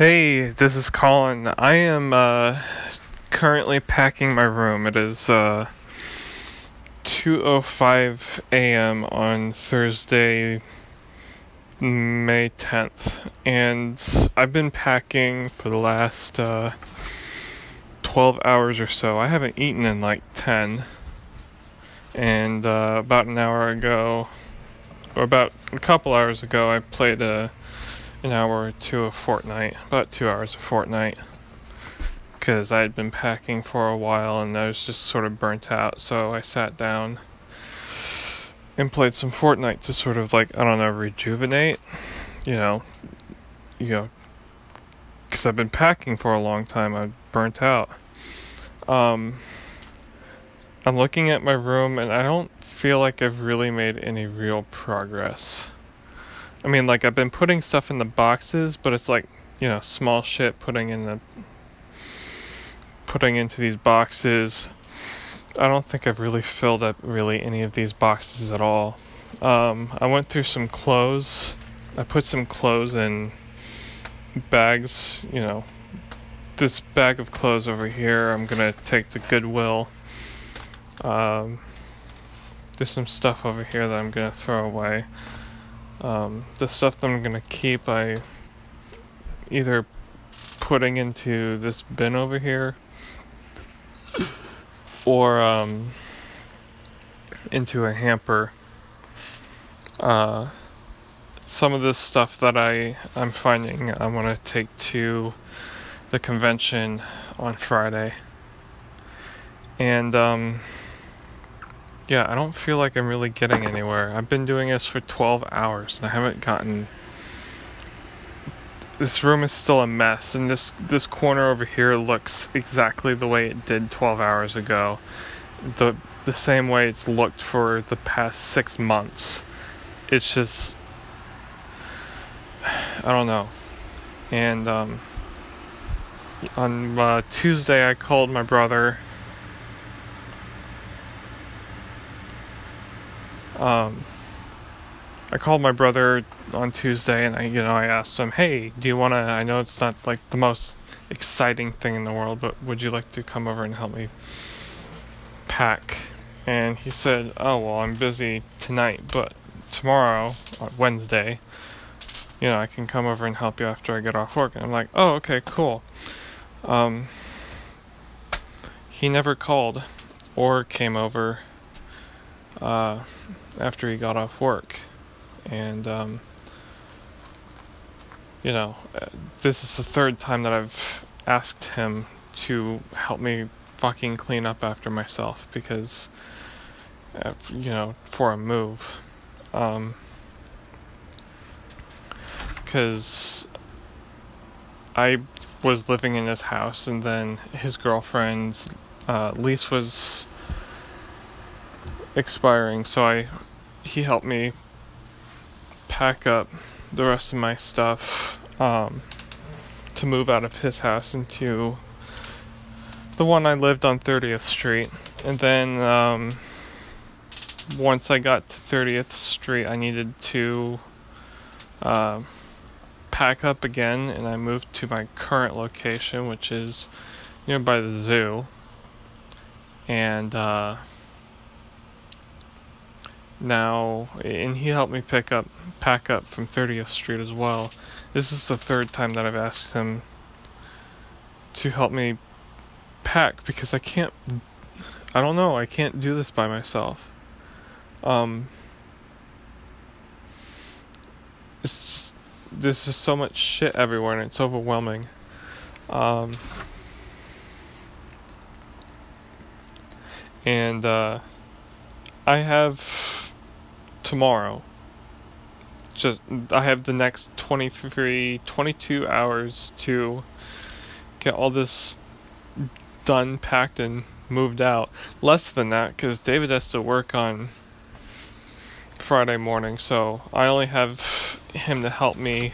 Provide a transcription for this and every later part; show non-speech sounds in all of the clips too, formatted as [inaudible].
Hey, this is Colin. I am uh, currently packing my room. It is uh, 2:05 a.m. on Thursday, May 10th, and I've been packing for the last uh, 12 hours or so. I haven't eaten in like 10, and uh, about an hour ago, or about a couple hours ago, I played a an hour or two of Fortnite, about two hours of Fortnite, because I had been packing for a while and I was just sort of burnt out. So I sat down and played some Fortnite to sort of like I don't know rejuvenate, you know, you know, because I've been packing for a long time. I'm burnt out. Um, I'm looking at my room and I don't feel like I've really made any real progress. I mean, like I've been putting stuff in the boxes, but it's like you know small shit putting in the putting into these boxes. I don't think I've really filled up really any of these boxes at all. Um, I went through some clothes. I put some clothes in bags. You know, this bag of clothes over here. I'm gonna take to Goodwill. Um, there's some stuff over here that I'm gonna throw away. Um, the stuff that I'm gonna keep, I either putting into this bin over here or um, into a hamper. Uh, some of this stuff that I I'm finding I want to take to the convention on Friday, and um, yeah, I don't feel like I'm really getting anywhere. I've been doing this for 12 hours and I haven't gotten. This room is still a mess, and this this corner over here looks exactly the way it did 12 hours ago. The the same way it's looked for the past six months. It's just [sighs] I don't know. And um, on uh, Tuesday, I called my brother Um, I called my brother on Tuesday and I, you know, I asked him, "Hey, do you want to? I know it's not like the most exciting thing in the world, but would you like to come over and help me pack?" And he said, "Oh well, I'm busy tonight, but tomorrow, Wednesday, you know, I can come over and help you after I get off work." And I'm like, "Oh, okay, cool." Um, he never called or came over. Uh, after he got off work. And, um, you know, uh, this is the third time that I've asked him to help me fucking clean up after myself because, uh, you know, for a move. Um, because I was living in his house and then his girlfriend's uh, lease was expiring, so I he helped me pack up the rest of my stuff um, to move out of his house into the one I lived on 30th Street. And then um, once I got to 30th Street, I needed to uh, pack up again, and I moved to my current location, which is nearby the zoo. And uh, now, and he helped me pick up, pack up from 30th Street as well. This is the third time that I've asked him to help me pack because I can't, I don't know, I can't do this by myself. Um, it's just, there's just so much shit everywhere and it's overwhelming. Um, and, uh, I have tomorrow. Just I have the next 23 22 hours to get all this done, packed and moved out. Less than that cuz David has to work on Friday morning, so I only have him to help me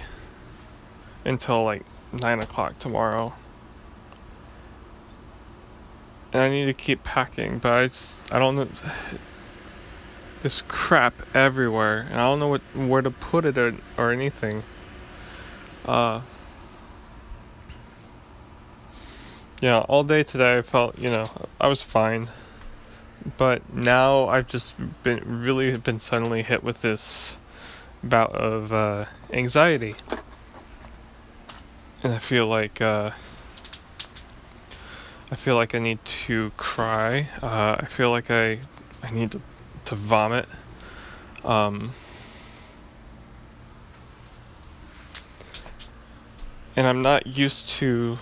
until like nine o'clock tomorrow. And I need to keep packing, but I just I don't know this crap everywhere, and I don't know what where to put it or, or anything. Uh, yeah, all day today I felt, you know, I was fine. But now I've just been really been suddenly hit with this bout of uh, anxiety. And I feel like uh, I feel like I need to cry. Uh, I feel like I I need to to vomit. Um, and I'm not used to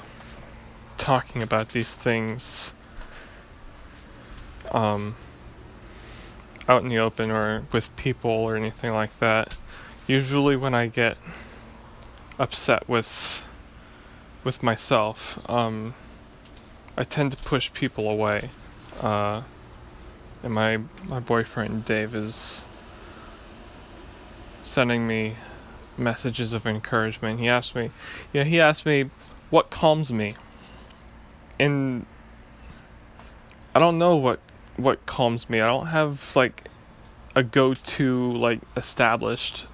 talking about these things um, out in the open or with people or anything like that. Usually, when I get upset with with myself, um, I tend to push people away. Uh, and my my boyfriend Dave is sending me messages of encouragement. He asked me, know, he asked me what calms me. And I don't know what what calms me. I don't have like a go-to like established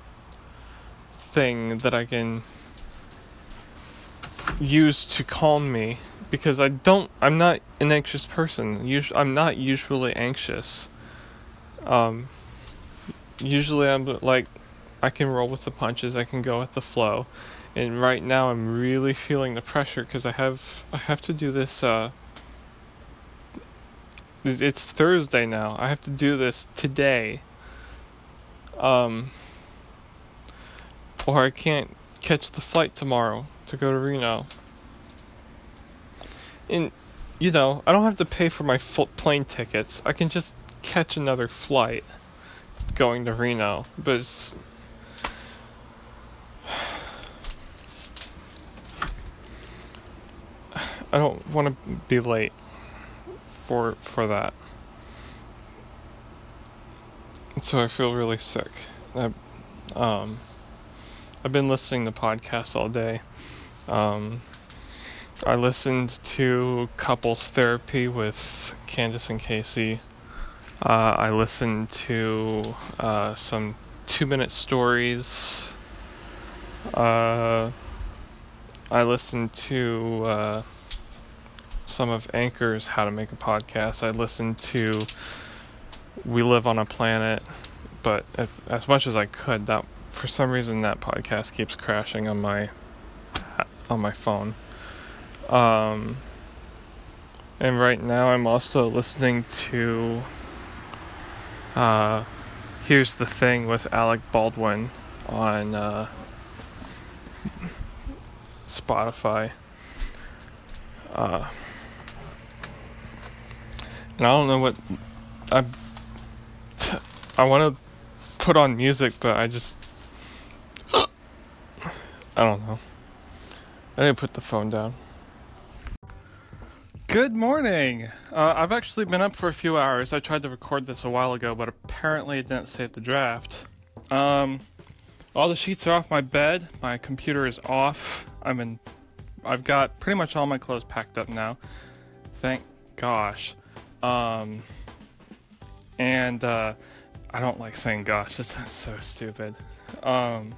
thing that I can use to calm me because I don't I'm not an anxious person. Usually I'm not usually anxious. Um usually I'm like I can roll with the punches, I can go with the flow. And right now I'm really feeling the pressure cuz I have I have to do this uh it's Thursday now. I have to do this today. Um or I can't catch the flight tomorrow to go to Reno and you know, I don't have to pay for my full plane tickets. I can just catch another flight going to Reno, but it's [sighs] I don't want to be late for for that. And so I feel really sick. I, um, I've been listening to podcasts all day. Um, I listened to couples therapy with Candace and Casey. Uh, I listened to uh, some two minute stories. Uh, I listened to uh, some of Anchor's How to Make a Podcast. I listened to We Live on a Planet, but as much as I could, that for some reason that podcast keeps crashing on my on my phone. Um, and right now I'm also listening to uh, Here's the Thing with Alec Baldwin on uh, Spotify. Uh, and I don't know what I I want to put on music, but I just I don't know. I didn't put the phone down. Good morning. Uh, I've actually been up for a few hours. I tried to record this a while ago, but apparently it didn't save the draft. Um, all the sheets are off my bed. My computer is off. I'm in. I've got pretty much all my clothes packed up now. Thank gosh. Um, and uh, I don't like saying gosh. [laughs] That's so stupid. Um,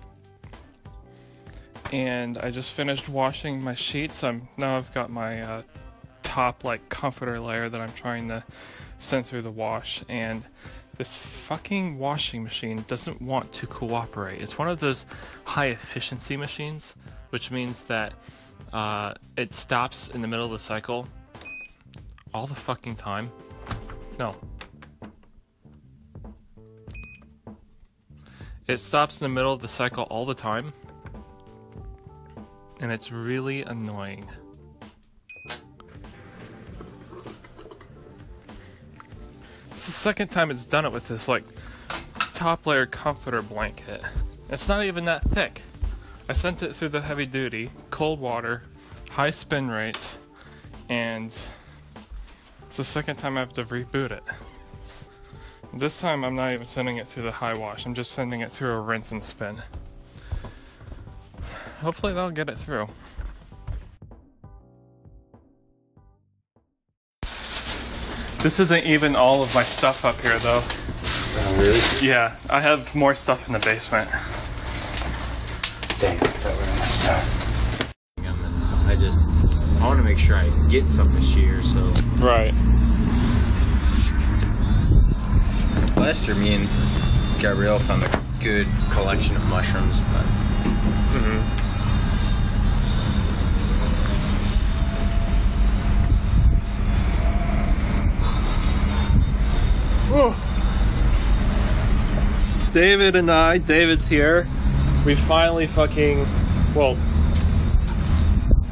and I just finished washing my sheets. I'm now I've got my uh, top like comforter layer that I'm trying to send through the wash and this fucking washing machine doesn't want to cooperate. It's one of those high efficiency machines, which means that uh, it stops in the middle of the cycle all the fucking time. No. It stops in the middle of the cycle all the time. And it's really annoying. It's the second time it's done it with this like top layer comforter blanket. It's not even that thick. I sent it through the heavy duty, cold water, high spin rate, and it's the second time I have to reboot it. This time I'm not even sending it through the high wash, I'm just sending it through a rinse and spin. Hopefully that'll get it through. This isn't even all of my stuff up here, though. Oh, really? Yeah, I have more stuff in the basement. Dang, that would have I just I want to make make sure I get some this year. So Right. last year, me and Gabrielle found a good collection of mushrooms, but hmm [sighs] David and I, David's here. We finally fucking, well,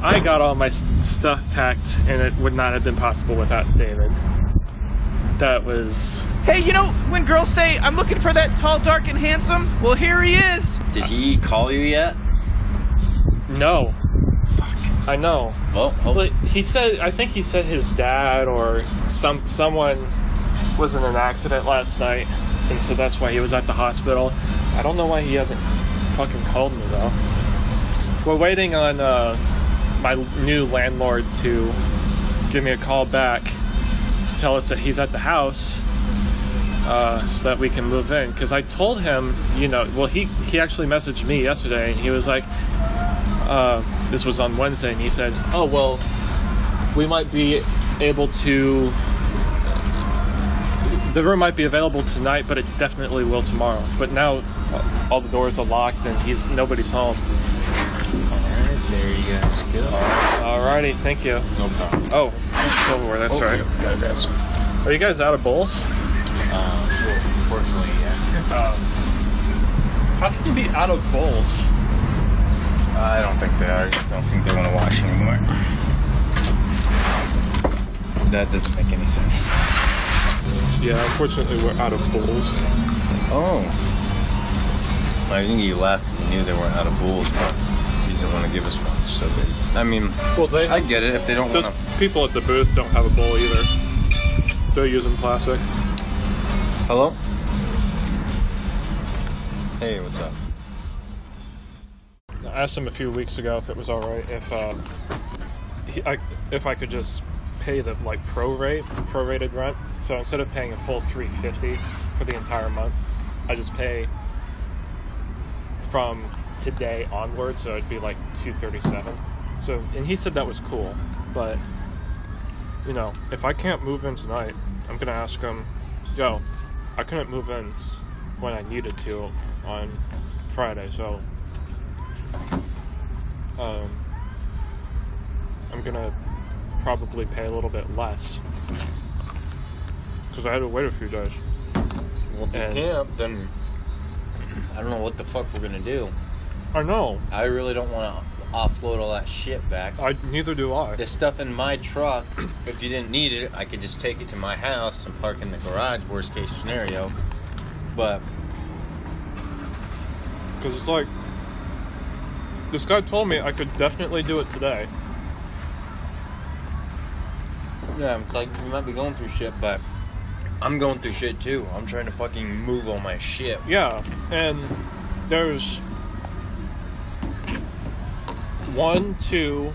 I got all my stuff packed, and it would not have been possible without David. That was Hey, you know when girls say, I'm looking for that tall, dark, and handsome? Well, here he is. did he call you yet? no. Fuck. I know. Well, oh, But he said, I think he said his dad or some someone was in an accident last night, and so that's why he was at the hospital. I don't know why he hasn't fucking called me though. We're waiting on uh, my new landlord to give me a call back to tell us that he's at the house. Uh, so that we can move in, because I told him, you know, well, he he actually messaged me yesterday, and he was like, uh, this was on Wednesday, and he said, "Oh well, we might be able to. The room might be available tonight, but it definitely will tomorrow. But now, uh, all the doors are locked, and he's nobody's home. alright, there you guys go. Alrighty, thank you. No problem. Oh, silverware. That's right. Gotta grab some. Are you guys out of bowls? Um, well, unfortunately, yeah. Uh, [laughs] how can you be out of bowls? I don't think they are. I don't think they want to wash anymore. That doesn't make any sense. Yeah, unfortunately, we're out of bowls. Oh. I think you laughed because you knew they weren't out of bowls, but you didn't want to give us one. So they, I mean, Well, they I get it if they don't want to. people at the booth don't have a bowl either. They're using plastic. Hello? Hey, what's up? I asked him a few weeks ago if it was all right if uh, he, I, if I could just pay the like pro rate, prorated rent. So instead of paying a full 350 for the entire month, I just pay from today onward. So it'd be like 237. So and he said that was cool, but you know if I can't move in tonight, I'm gonna ask him, yo, I couldn't move in when I needed to on Friday, so um, I'm gonna probably pay a little bit less because I had to wait a few days. Well, if you can't, then I don't know what the fuck we're gonna do. I know. I really don't want to offload all that shit back. I neither do I. The stuff in my truck, if you didn't need it, I could just take it to my house and park in the garage, worst case scenario. But Because it's like this guy told me I could definitely do it today. Yeah, it's like we might be going through shit, but I'm going through shit too. I'm trying to fucking move all my shit. Yeah, and there's one, two,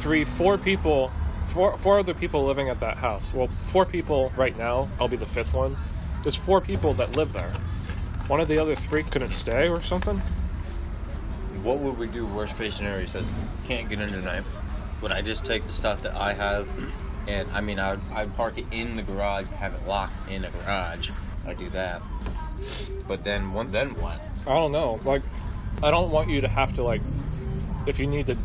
three, four people, four, four other people living at that house. Well, four people right now. I'll be the fifth one. There's four people that live there. One of the other three couldn't stay or something. What would we do? Worst case scenario He says can't get in tonight. Would I just take the stuff that I have, and I mean I'd, I'd park it in the garage, have it locked in a garage. I do that. But then one, then what? I don't know. Like, I don't want you to have to like, if you need to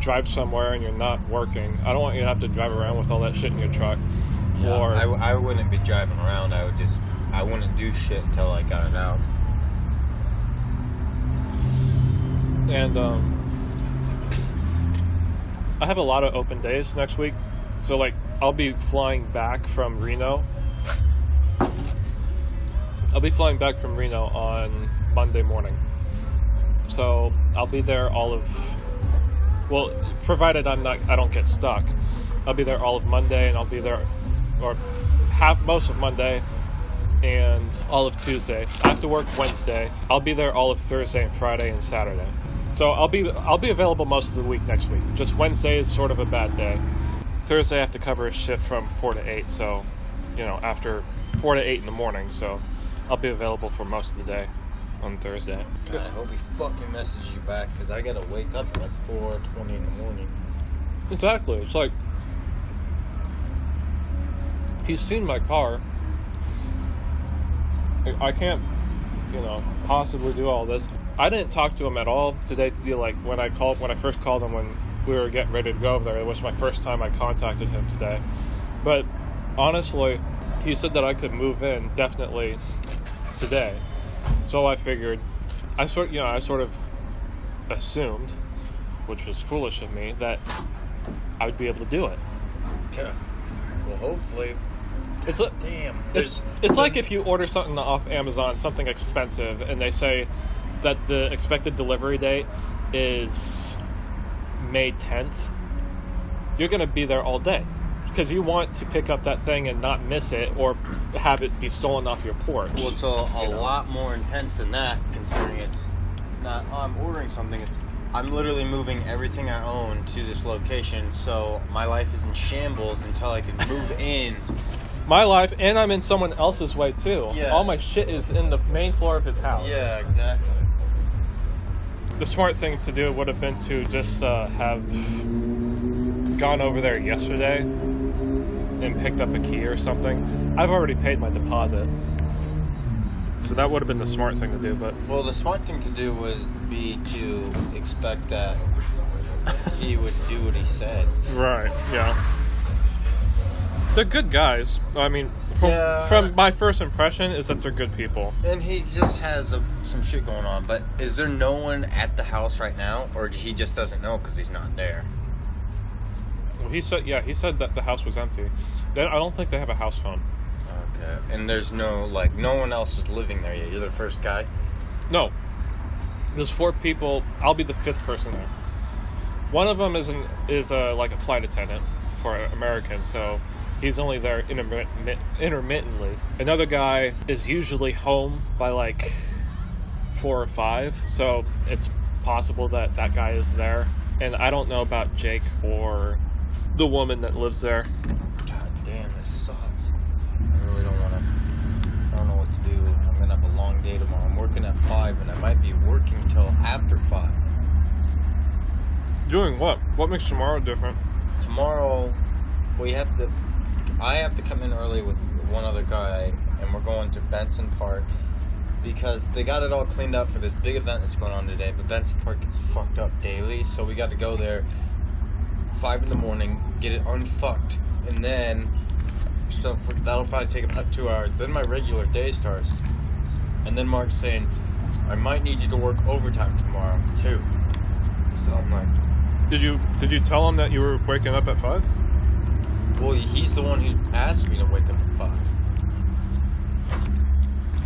drive somewhere and you're not working, I don't want you to have to drive around with all that shit in your truck. Or I, I wouldn't be driving around. I would just I wouldn't do shit until I got it out. and um, I have a lot of open days next week. So like, I'll be flying back from Reno. I'll be flying back from Reno on Monday morning. So I'll be there all of, well, provided I'm not, I don't get stuck. I'll be there all of Monday, and I'll be there, or half most of Monday, and all of Tuesday. I have to work Wednesday. I'll be there all of Thursday and Friday and Saturday. So I'll be I'll be available most of the week next week. Just Wednesday is sort of a bad day. Thursday I have to cover a shift from four to eight, so you know after four to eight in the morning. So I'll be available for most of the day on Thursday. God, I hope he fucking messages you back because I gotta wake up at like four twenty in the morning. Exactly. It's like he's seen my car. I- can't, you know, possibly do all this. I didn't talk to him at all today. To like when I called when I first called him when we were getting ready to go over there. It was my first time I contacted him today. But honestly, he said that I could move in definitely today. So I figured, I sort you know I sort of assumed, which was foolish of me, that I would be able to do it. Yeah. Well, hopefully. It's li- Damn. it's it's like if you order something off Amazon, something expensive, and they say that the expected delivery date is May 10th. You're gonna be there all day because you want to pick up that thing and not miss it or have it be stolen off your porch. Well, it's a, a lot more intense than that, considering it's not. Oh, I'm ordering something. It's, I'm literally moving everything I own to this location, so my life is in shambles until I can move [laughs] in. My life, and I'm in someone else's way too. Yeah. All my shit is in the main floor of his house. Yeah, exactly. The smart thing to do would have been to just uh, have gone over there yesterday and picked up a key or something. I've already paid my deposit. So that would have been the smart thing to do, but Well, the smart thing to do was be to expect that he would do what he said. right, yeah. They're good guys. I mean, from, Yeah. from my first impression is that they're good people. And he just has a, some shit going on. But is there no one at the house right now, or he just doesn't know because he's not there? Well, he said, yeah, he said that the house was empty. I don't think they have a house phone. Okay. And there's no like no one else is living there yet. You're the first guy. No. There's four people. I'll be the fifth person there. One of them is an, is a, like a flight attendant for American, so he's only there intermit, intermittently. Another guy is usually home by like four or five, so it's possible that that guy is there. And I don't know about Jake or the woman that lives there. God damn, this sucks. I really don't want to. I don't know what to do. I'm gonna have a long day tomorrow. I'm working at five, and I might be working till after five. Doing what? What makes tomorrow different? Tomorrow, we have to. I have to come in early with one other guy, and we're going to Benson Park because they got it all cleaned up for this big event that's going on today. But Benson Park gets fucked up daily, so we got to go there five in the morning, get it unfucked, and then so for, that'll probably take about two hours. Then my regular day starts, and then Mark's saying, "I might need you to work overtime tomorrow too." So I'm like, Did you did you tell him that you were waking up at five? Well, he's the one who asked me to wake up at five.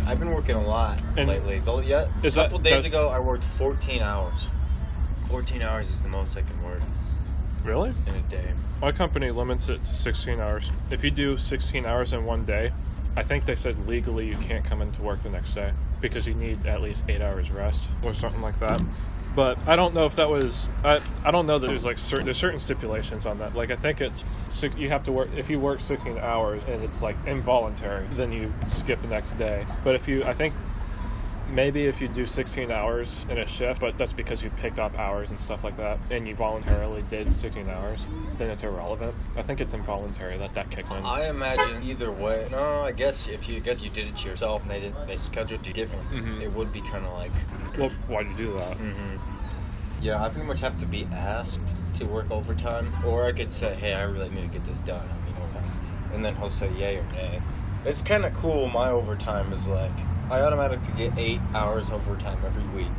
I've been working a lot And lately. Though, yeah, a is that- couple days ago, I worked 14 hours. 14 hours is the most I can work Really? in a day. My company limits it to 16 hours. If you do 16 hours in one day, I think they said legally you can't come into work the next day because you need at least eight hours rest or something like that. But I don't know if that was. I, I don't know that there's like certain there's certain stipulations on that. Like I think it's you have to work if you work 16 hours and it's like involuntary, then you skip the next day. But if you, I think maybe if you do 16 hours in a shift, but that's because you picked up hours and stuff like that, and you voluntarily did 16 hours, then it's irrelevant. I think it's involuntary that that kicks in. I imagine either way. No, I guess if you I guess you did it to yourself and they did they scheduled you different, Mhm. it would be kind of like. well, why'd you do that? hmm Yeah, I pretty much have to be asked to work overtime, or I could say, "Hey, I really need to get this done," I mean, overtime. and then he'll say yay or nay. It's kind of cool. My overtime is like I automatically get eight hours overtime every week,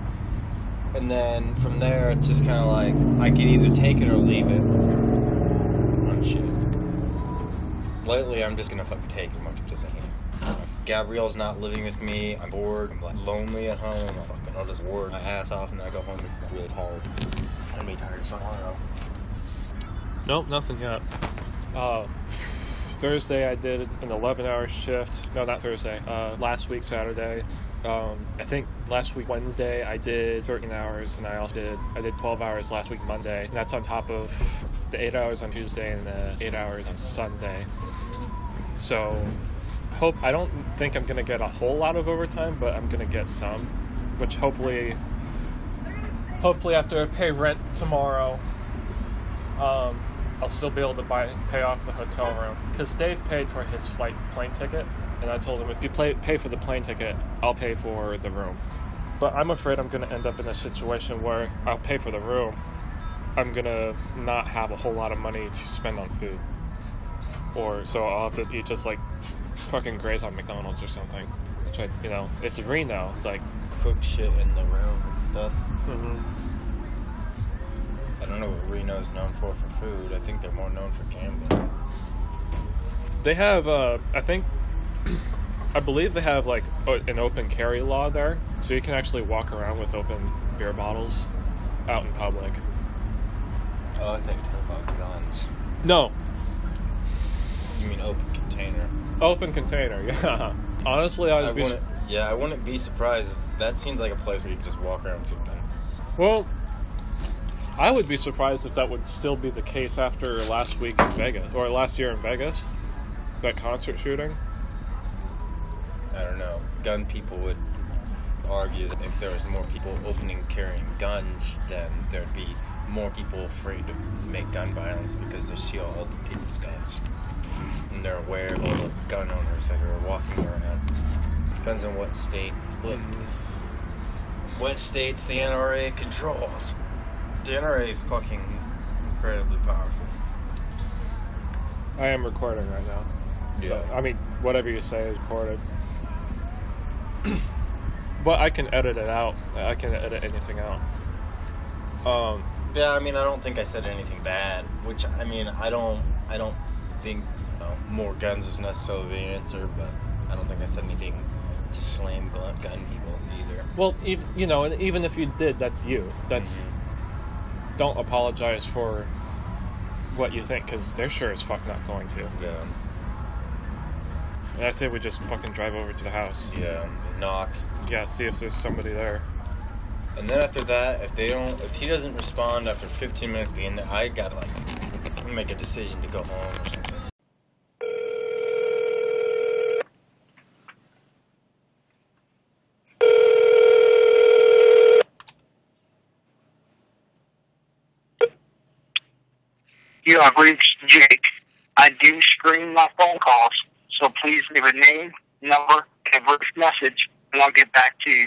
and then from there it's just kind of like I can either take it or leave it. On shit. Lately, I'm just gonna fucking take as much as I can. If Gabrielle's not living with me, I'm bored, I'm like lonely at home, I'm fucking I'll just work my ass off and then I go home and it's really hard. I'm really tired, so I don't know. Nope, nothing yet. Uh, Thursday I did an 11 hour shift. No, not Thursday. Uh, last week Saturday. Um, I think last week Wednesday I did 13 hours, and I also did I did 12 hours last week Monday. And that's on top of the eight hours on Tuesday and the eight hours on Sunday. So hope I don't think I'm gonna get a whole lot of overtime, but I'm gonna get some, which hopefully hopefully after I pay rent tomorrow, um, I'll still be able to buy pay off the hotel room because Dave paid for his flight plane ticket, and I told him if you play, pay for the plane ticket, I'll pay for the room. But I'm afraid I'm going to end up in a situation where I'll pay for the room. I'm going to not have a whole lot of money to spend on food. Or so I'll have to eat just like fucking graze on McDonald's or something. Which I, you know, it's Reno. It's like, Cook shit in the room and stuff. mhm. Don't know what Reno's known for for food. I think they're more known for gambling. They have, uh, I think, [clears throat] I believe they have like an open carry law there, so you can actually walk around with open beer bottles out in public. Oh, I think about guns. No, You mean open container? open container. [laughs] Yeah. Honestly, I'd I be. wouldn't. Yeah, I wouldn't be surprised if that seems like a place where you can just walk around with a gun. Well, I would be surprised if that would still be the case after last week in Vegas or last year in Vegas, that concert shooting. I don't know. Gun people would argue that if there was more people opening carrying guns, then there'd be more people afraid to make gun violence because they see all the people's guns. And they're aware of all the gun owners that are walking around. Depends on what state, what, what states the NRA controls. The NRA is fucking incredibly powerful. I am recording right now. So, I mean, whatever you say is recorded. [clears throat] but I can edit it out. I can edit anything out. Um, Yeah, I mean, I don't think I said anything bad. Which I mean, I don't, I don't think you know, more guns is necessarily the answer, but I don't think I said anything to slam gun, gun people either. well, even, you know, and even if you did, that's you. That's don't apologize for what you think because they're sure as fuck not going to. Yeah, And I say we just fucking drive over to the house. yeah, Knox. Yeah, see if there's somebody there. And then after that, if they don't, if he doesn't respond after 15 minutes being there, I gotta like make a decision to go home or something. Have reached Jake. I do screen my phone calls, so please leave a name, number, and brief message, and I'll get back to you.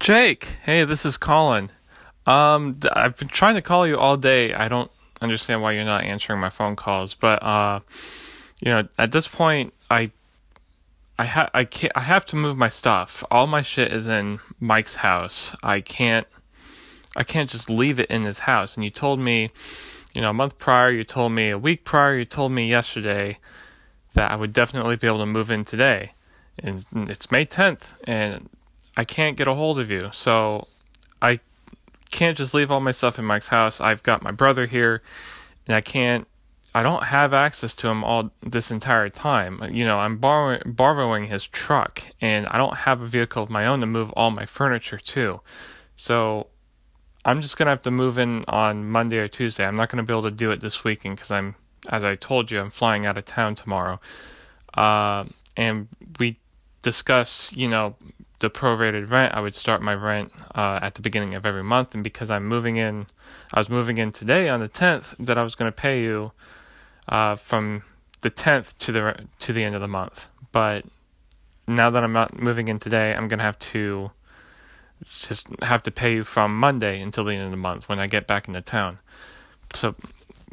Jake, hey, this is Colin. Um, I've been trying to call you all day. I don't understand why you're not answering my phone calls, but uh, you know, at this point, I, I ha- I can't. I have to move my stuff. All my shit is in Mike's house. I can't. I can't just leave it in his house. And you told me, you know, a month prior. You told me a week prior. You told me yesterday that I would definitely be able to move in today. And it's May 10th, and I can't get a hold of you. So I can't just leave all my stuff in Mike's house. I've got my brother here, and I can't. I don't have access to him all this entire time. You know, I'm borrowing borrowing his truck, and I don't have a vehicle of my own to move all my furniture to. So I'm just gonna have to move in on Monday or Tuesday. I'm not gonna be able to do it this weekend because I'm, as I told you, I'm flying out of town tomorrow. Uh, and we discussed, you know, the prorated rent. I would start my rent uh, at the beginning of every month, and because I'm moving in, I was moving in today on the 10th. That I was to pay you uh, from the 10th to the to the end of the month. But now that I'm not moving in today, I'm to have to just have to pay from Monday until the end of the month when I get back into town. So,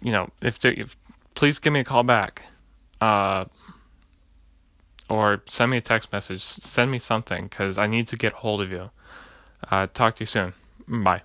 you know, if, there, if please give me a call back. Uh, or send me a text message. Send me something because I need to get hold of you. Uh, talk to you soon. Bye.